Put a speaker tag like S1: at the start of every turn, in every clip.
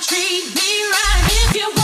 S1: treat me right. If you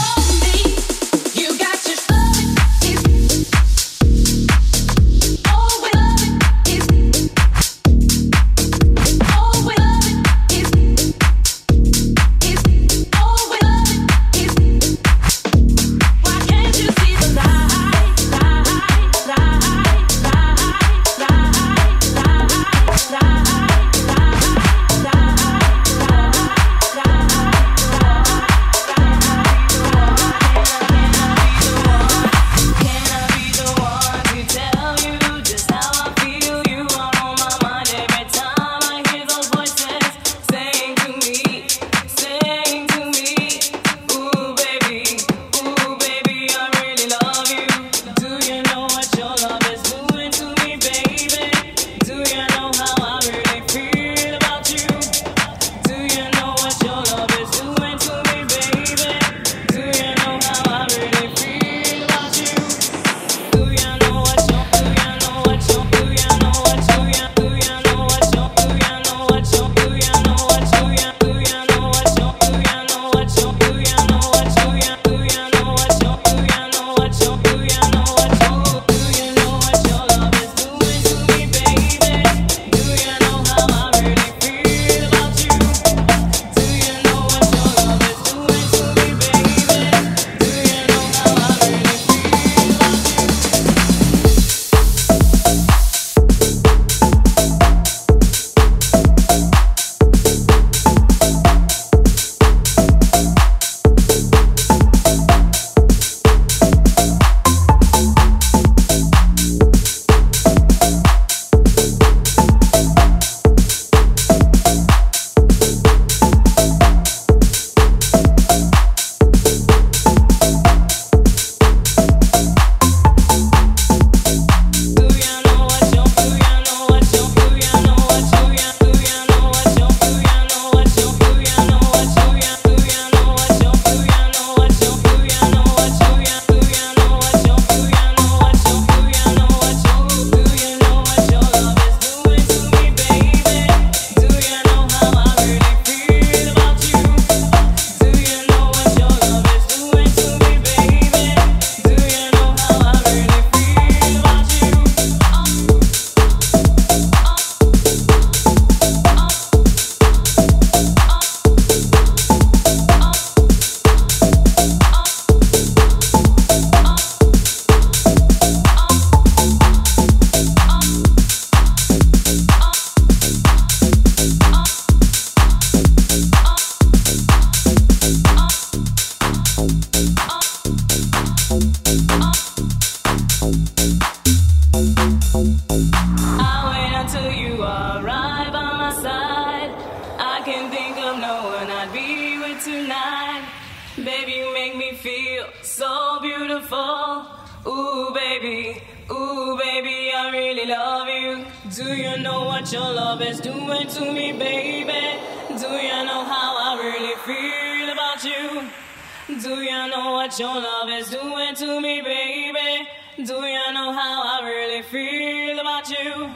S1: you.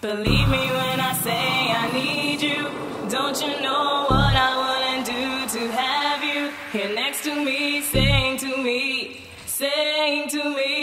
S1: Believe me when I say I need you. Don't you know what I wanna do to have you here next to me, saying to me, saying to me.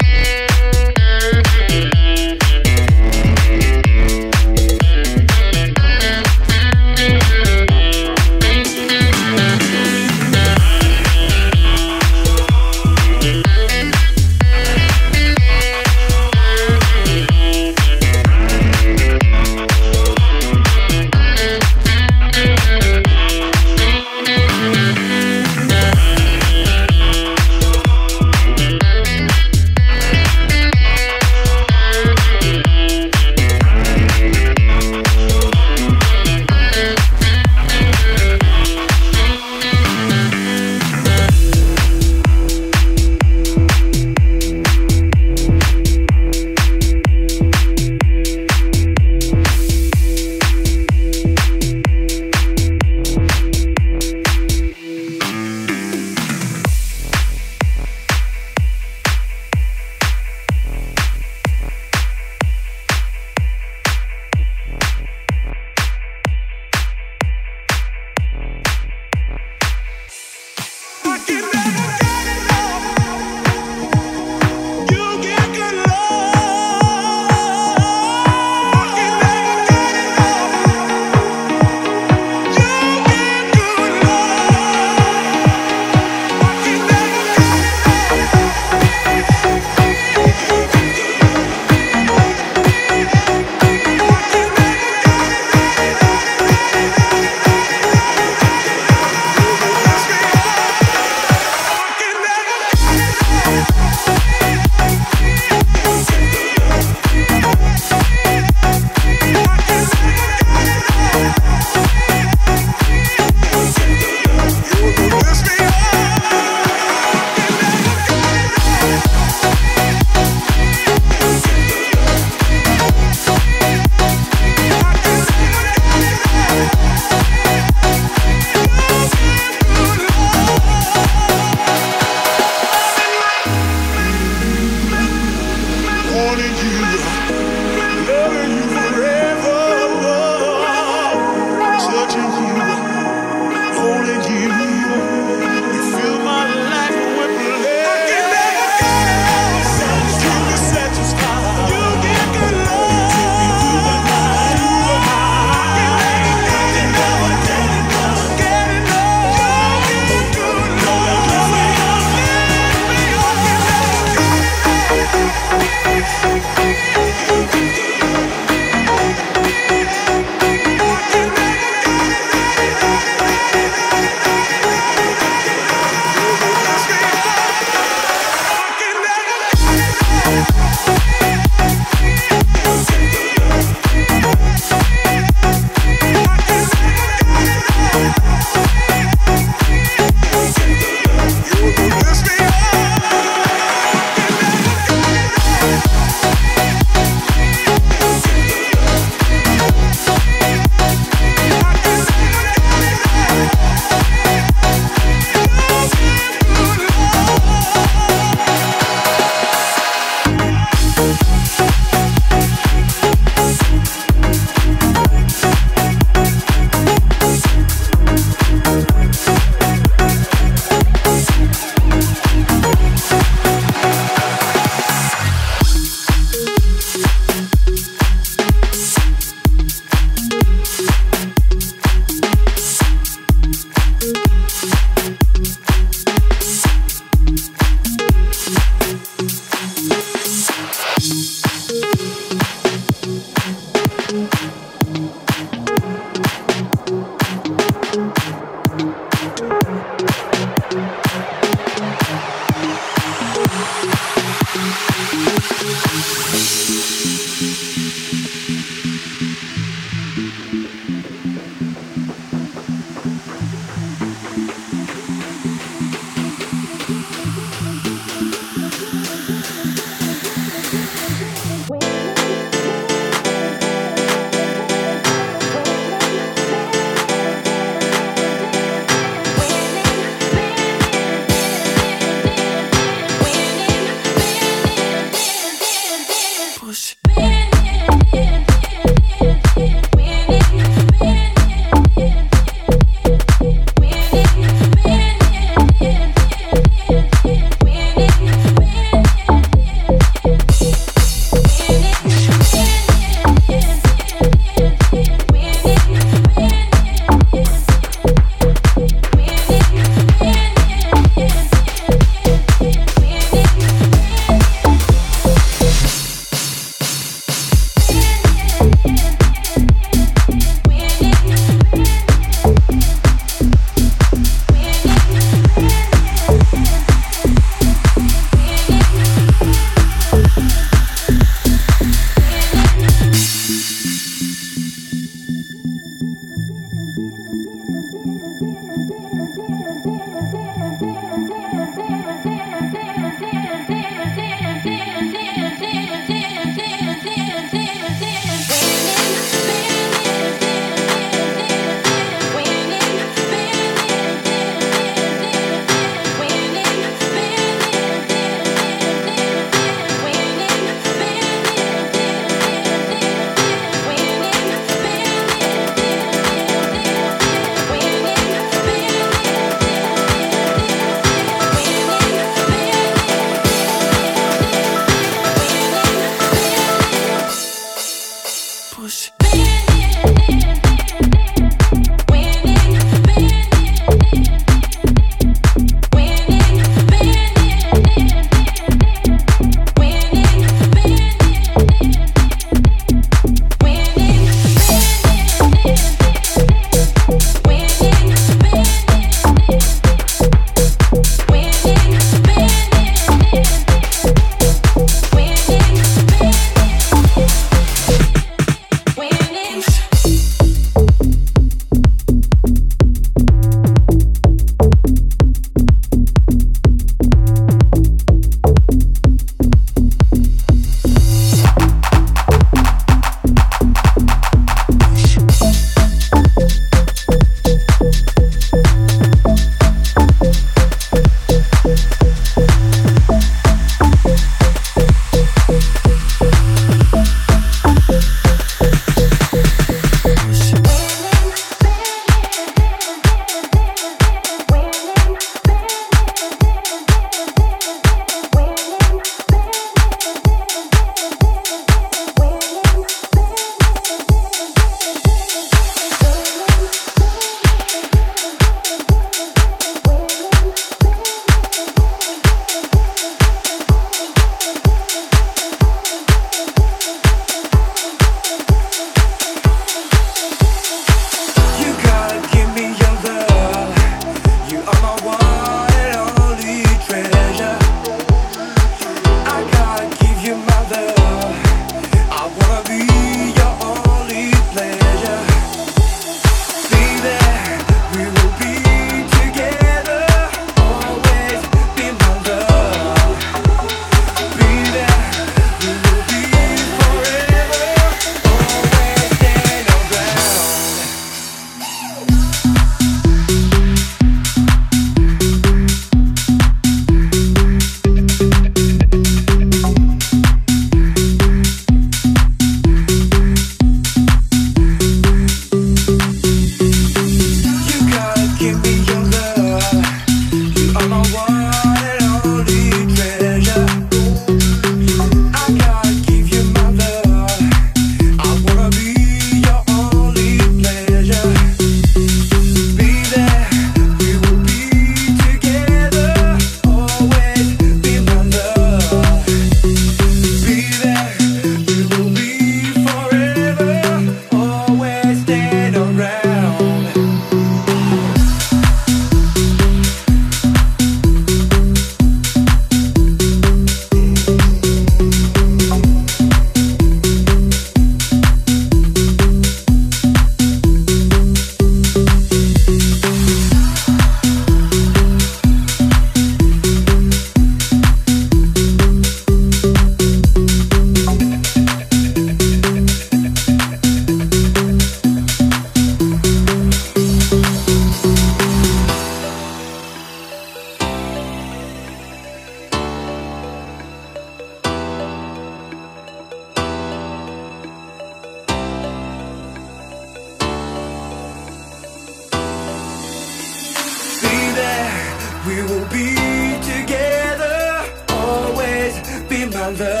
S2: My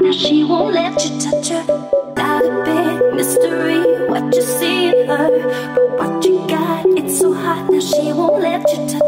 S3: Now she won't let you touch her. Got a big mystery what you see in her. But what you got, it's so hot. Now she won't let you touch